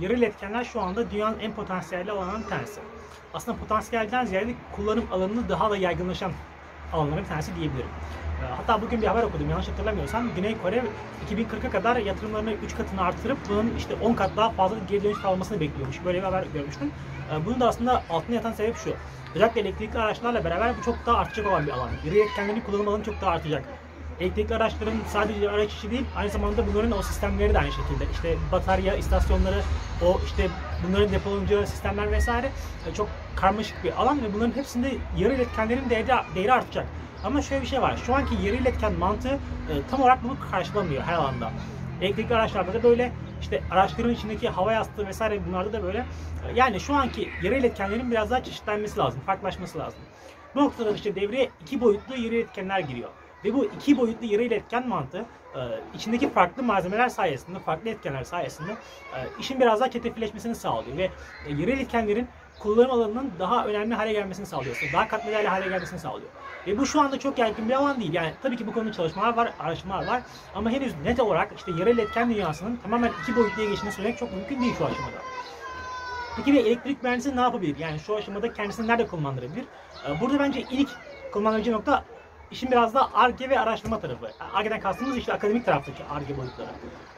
yarı iletkenler şu anda dünyanın en potansiyelli bir tanesi. Aslında potansiyelden ziyade kullanım alanını daha da yaygınlaşan alanların bir tanesi diyebilirim. Ee, Hatta bugün bir haber okudum yanlış hatırlamıyorsam Güney Kore 2040'a kadar yatırımlarını 3 katını artırıp bunun işte 10 kat daha fazla geri dönüş sağlamasını bekliyormuş. Böyle bir haber görmüştüm. Ee, Bunun da aslında altında yatan sebep şu. Özellikle elektrikli araçlarla beraber bu çok daha artacak olan bir alan. Yarı iletkenlerin kullanım alanı çok daha artacak. Elektrikli araçların sadece araç içi değil, aynı zamanda bunların o sistemleri de aynı şekilde. İşte batarya, istasyonları, o işte bunların depolanacağı sistemler vesaire e, çok karmaşık bir alan ve bunların hepsinde yarı iletkenlerin değeri, değeri artacak. Ama şöyle bir şey var. Şu anki yarı iletken mantığı e, tam olarak bunu karşılamıyor her alanda. Elektrikli araçlarda da böyle, işte araçların içindeki hava yastığı vesaire bunlarda da böyle. E, Yani şu anki yarı iletkenlerin biraz daha çeşitlenmesi lazım, farklılaşması lazım. Bu noktada işte devreye iki boyutlu yarı iletkenler giriyor. Ve bu iki boyutlu yarı iletken mantığı e, içindeki farklı malzemeler sayesinde, farklı etkenler sayesinde e, işin biraz daha çetrefilleşmesini sağlıyor ve e, yarı iletkenlerin kullanım alanının daha önemli hale gelmesini sağlıyor. Daha katmerli hale gelmesini sağlıyor. Ve bu şu anda çok yaygın bir alan değil. Yani tabii ki bu konuda çalışmalar var, araştırmalar var. Ama henüz net olarak işte yarı iletken dünyasının tamamen iki boyutluya geçtiğini söylemek çok mümkün değil şu aşamada. Peki bir elektrik mühendisi ne yapabilir? Yani şu aşamada kendisini nerede konumlandırabilir? Burada bence ilk konumlandırıcı nokta işin biraz da ARGE ve araştırma tarafı. ARGE'den kastımız işte akademik taraftaki ARGE boyutları.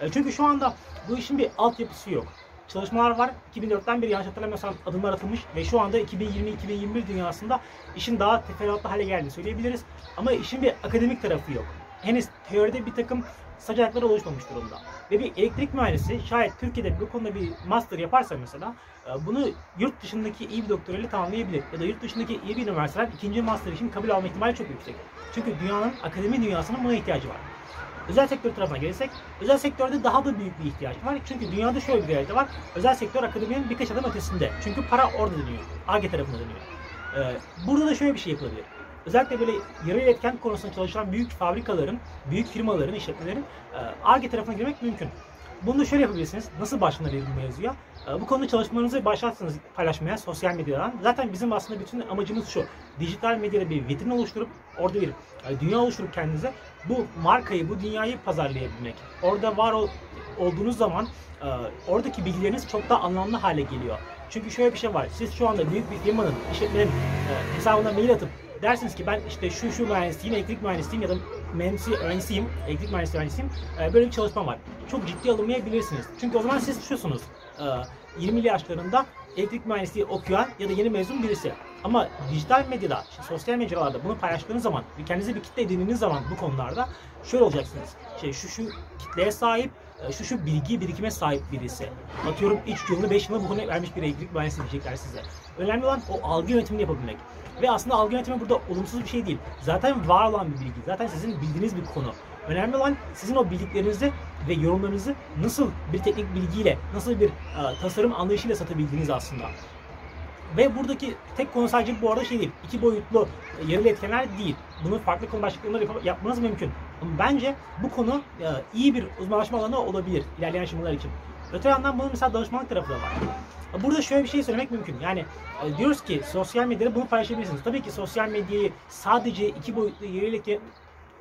Ee, Çünkü şu anda bu işin bir altyapısı yok. Çalışmalar var. 2004'ten beri yanlış hatırlamıyorsam adımlar atılmış ve şu anda 2020-2021 dünyasında işin daha teferruatlı hale geldiğini söyleyebiliriz. Ama işin bir akademik tarafı yok. Henüz teoride bir takım saç ayakları oluşmamış durumda. Ve bir elektrik mühendisi şayet Türkiye'de bu konuda bir master yaparsa mesela e, bunu yurt dışındaki iyi bir doktorayla tamamlayabilir. Ya da yurt dışındaki iyi bir üniversiteler ikinci master için kabul alma ihtimali çok yüksek. Çünkü dünyanın akademi dünyasının buna ihtiyacı var. Özel sektör tarafına gelirsek, özel sektörde daha da büyük bir ihtiyaç var. Çünkü dünyada şöyle bir realite var. Özel sektör akademinin birkaç adım ötesinde. Çünkü para orada dönüyor. ARGE tarafında dönüyor. Ee, burada da şöyle bir şey yapılabilir. Özellikle böyle yarı iletken konusunda çalışan büyük fabrikaların, büyük firmaların, işletmelerin e, ARGE tarafına girmek mümkün. Bunu da şöyle yapabilirsiniz. Nasıl başlanabilir bu mevzuya? E, Bu konuda çalışmalarınızı başlarsınız paylaşmaya sosyal medyadan. Zaten bizim aslında bütün amacımız şu. Dijital medyada bir vitrin oluşturup orada bir e, dünya oluşturup kendinize bu markayı, bu dünyayı pazarlayabilmek. Orada var ol- olduğunuz zaman oradaki bilgileriniz çok daha anlamlı hale geliyor. Çünkü şöyle bir şey var. Siz şu anda büyük bir firmanın, işletmenin e, hesabına mail atıp dersiniz ki ben işte şu şu mühendisiyim, elektrik mühendisiyim ya da mühendisi öğrencisiyim, elektrik mühendisi öğrencisiyim. E, böyle bir çalışma var. Çok ciddi alınmayabilirsiniz. Çünkü o zaman siz şusunuz. E, 20'li yaşlarında elektrik mühendisliği okuyan ya da yeni mezun birisi. Ama dijital medyada, işte sosyal mecralarda bunu paylaştığınız zaman kendinize bir kitle edindiğiniz zaman bu konularda şöyle olacaksınız. Şey, şu şu kitleye sahip, şu şu bilgi birikime sahip birisi. Atıyorum 3 yılını 5 yılını bu konuya vermiş bir elektrik mühendisi diyecekler size. Önemli olan o algı yönetimini yapabilmek. Ve aslında algı yönetimi burada olumsuz bir şey değil. Zaten var olan bir bilgi. Zaten sizin bildiğiniz bir konu. Önemli olan sizin o bildiklerinizi ve yorumlarınızı nasıl bir teknik bilgiyle, nasıl bir e, tasarım anlayışıyla satabildiğiniz aslında. Ve buradaki tek konu sadece bu arada şey değil. iki boyutlu e, yarılı etkenler değil. Bunu farklı konu başlıklarında yap- yapmanız mümkün. Bence bu konu e, iyi bir uzmanlaşma alanı olabilir ilerleyen aşamalar için. Öte yandan bunun mesela danışmanlık tarafı da var. Burada şöyle bir şey söylemek mümkün. Yani e, diyoruz ki sosyal medyada bunu paylaşabilirsiniz. Tabii ki sosyal medyayı sadece iki boyutlu etken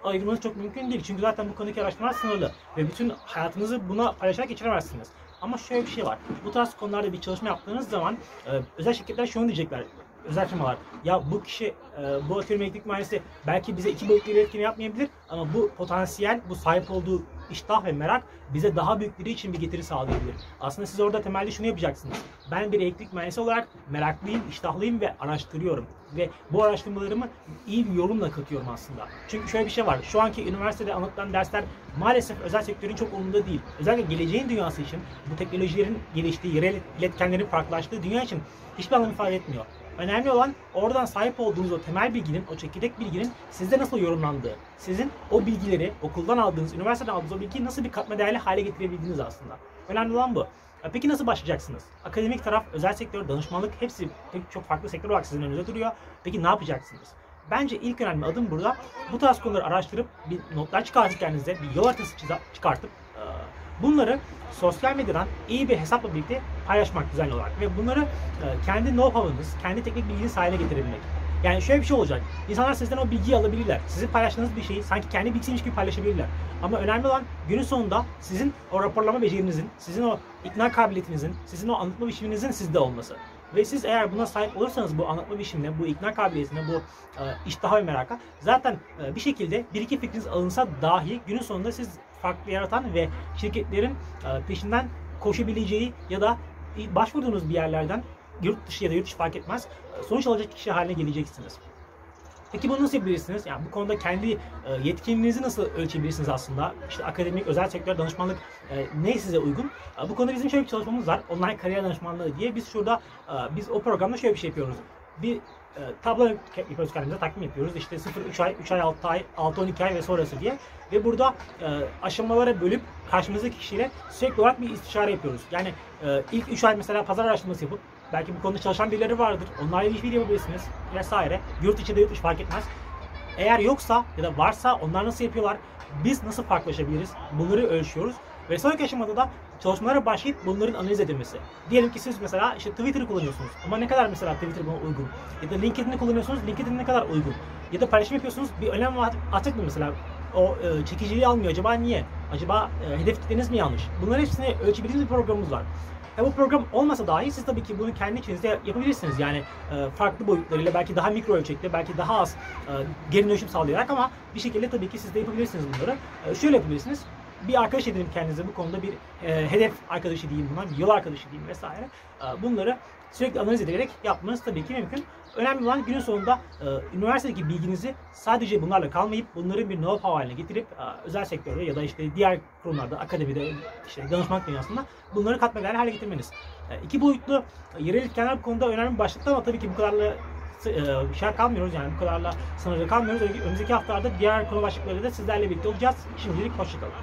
ayırmanız çok mümkün değil. Çünkü zaten bu konudaki araştırmalar sınırlı. Ve bütün hayatınızı buna paylaşarak geçiremezsiniz. Ama şöyle bir şey var. Bu tarz konularda bir çalışma yaptığınız zaman e, özel şirketler şunu diyecekler. Özel firmalar. Ya bu kişi, e, bu atıyorum elektrik mühendisi belki bize iki boyutlu iletken yapmayabilir ama bu potansiyel, bu sahip olduğu iştah ve merak bize daha büyükleri için bir getiri sağlayabilir. Aslında siz orada temelde şunu yapacaksınız. Ben bir elektrik mühendisi olarak meraklıyım, iştahlıyım ve araştırıyorum. Ve bu araştırmalarımı iyi bir yorumla katıyorum aslında. Çünkü şöyle bir şey var. Şu anki üniversitede anlatılan dersler maalesef özel sektörün çok umurunda değil. Özellikle geleceğin dünyası için bu teknolojilerin geliştiği, yerel iletkenlerin farklılaştığı dünya için hiçbir anlam ifade etmiyor. Önemli olan oradan sahip olduğunuz o temel bilginin, o çekirdek bilginin sizde nasıl yorumlandığı. Sizin o bilgileri okuldan aldığınız, üniversiteden aldığınız o bilgiyi nasıl bir katma değerli hale getirebildiğiniz aslında. Önemli olan bu. E Peki nasıl başlayacaksınız? Akademik taraf, özel sektör, danışmanlık hepsi pek çok farklı sektör olarak sizin önünüze duruyor. Peki ne yapacaksınız? Bence ilk önemli adım burada bu tarz konuları araştırıp bir notlar çıkartıp kendinize bir yol haritası çıkartıp bunları sosyal medyadan iyi bir hesapla birlikte paylaşmak düzenli olarak ve bunları e, kendi know-how'ınız, kendi teknik bilginiz haline getirebilmek. Yani şöyle bir şey olacak. İnsanlar sizden o bilgiyi alabilirler. Sizin paylaştığınız bir şeyi sanki kendi bilgisiymiş gibi paylaşabilirler. Ama önemli olan günün sonunda sizin o raporlama becerinizin, sizin o ikna kabiliyetinizin, sizin o anlatma biçiminizin sizde olması. Ve siz eğer buna sahip olursanız bu anlatma biçimine, bu ikna kabiliyetine, bu e, iştaha ve meraka zaten e, bir şekilde bir iki fikriniz alınsa dahi günün sonunda siz farklı yaratan ve şirketlerin e, peşinden koşabileceği ya da başvurduğunuz bir yerlerden yurt dışı ya da yurt dışı fark etmez e, sonuç alacak kişi haline geleceksiniz. Peki bunu nasıl yapabilirsiniz? Yani bu konuda kendi e, yetkinliğinizi nasıl ölçebilirsiniz aslında? İşte akademik, özel sektör, danışmanlık ne size uygun? Bu konuda bizim şöyle bir çalışmamız var. Online kariyer danışmanlığı diye. Biz şurada, biz o programda şöyle bir şey yapıyoruz. Bir e, tablo yapıyoruz kendimize, takvim yapıyoruz. İşte 0-3 ay, 3 ay, 6 ay, 6-12 ay ve sonrası diye. Ve burada e, aşamalara bölüp karşımızdaki kişiyle sürekli olarak bir istişare yapıyoruz. Yani e, ilk 3 ay mesela pazar araştırması yapıp belki bu konuda çalışan birileri vardır. Onlarla bir işbirliği yapabilirsiniz vesaire. Yurt içi de yurt dışı fark etmez. Eğer yoksa ya da varsa onlar nasıl yapıyorlar? Biz nasıl farklılaşabiliriz? Bunları ölçüyoruz. Ve sonraki aşamada da çalışmalara başlayıp bunların analiz edilmesi. Diyelim ki siz mesela işte Twitter'ı kullanıyorsunuz. Ama ne kadar mesela Twitter buna uygun? Ya da LinkedIn'i kullanıyorsunuz. LinkedIn ne kadar uygun? Ya da paylaşım yapıyorsunuz. Bir önem attık mı mesela? O e, çekiciliği almıyor. Acaba niye? Acaba e, hedef kitleniz mi yanlış? Bunların hepsini ölçebildiğimiz bir programımız var. E bu program olmasa dahi siz tabii ki bunu kendi içinizde yapabilirsiniz. Yani e, farklı boyutlarıyla belki daha mikro ölçekte, belki daha az e, geri dönüşüm sağlayarak ama bir şekilde tabii ki siz de yapabilirsiniz bunları. E, şöyle yapabilirsiniz bir arkadaş edinip kendinize bu konuda bir e, hedef arkadaşı diyeyim buna, bir yol arkadaşı diyeyim vesaire. E, bunları sürekli analiz ederek yapmanız tabii ki mümkün. Önemli olan günün sonunda e, üniversitedeki bilginizi sadece bunlarla kalmayıp bunları bir know-how haline getirip e, özel sektörde ya da işte diğer kurumlarda, akademide, işte danışmanlık dünyasında bunları katma değerli hale getirmeniz. E, iki boyutlu yerel etkenler konuda önemli bir başlıkta ama tabii ki bu kadarla e, şey kalmıyoruz yani bu kadarla sınırlı kalmıyoruz. Önümüzdeki haftalarda diğer konu başlıklarıyla da sizlerle birlikte olacağız. Şimdilik hoşçakalın.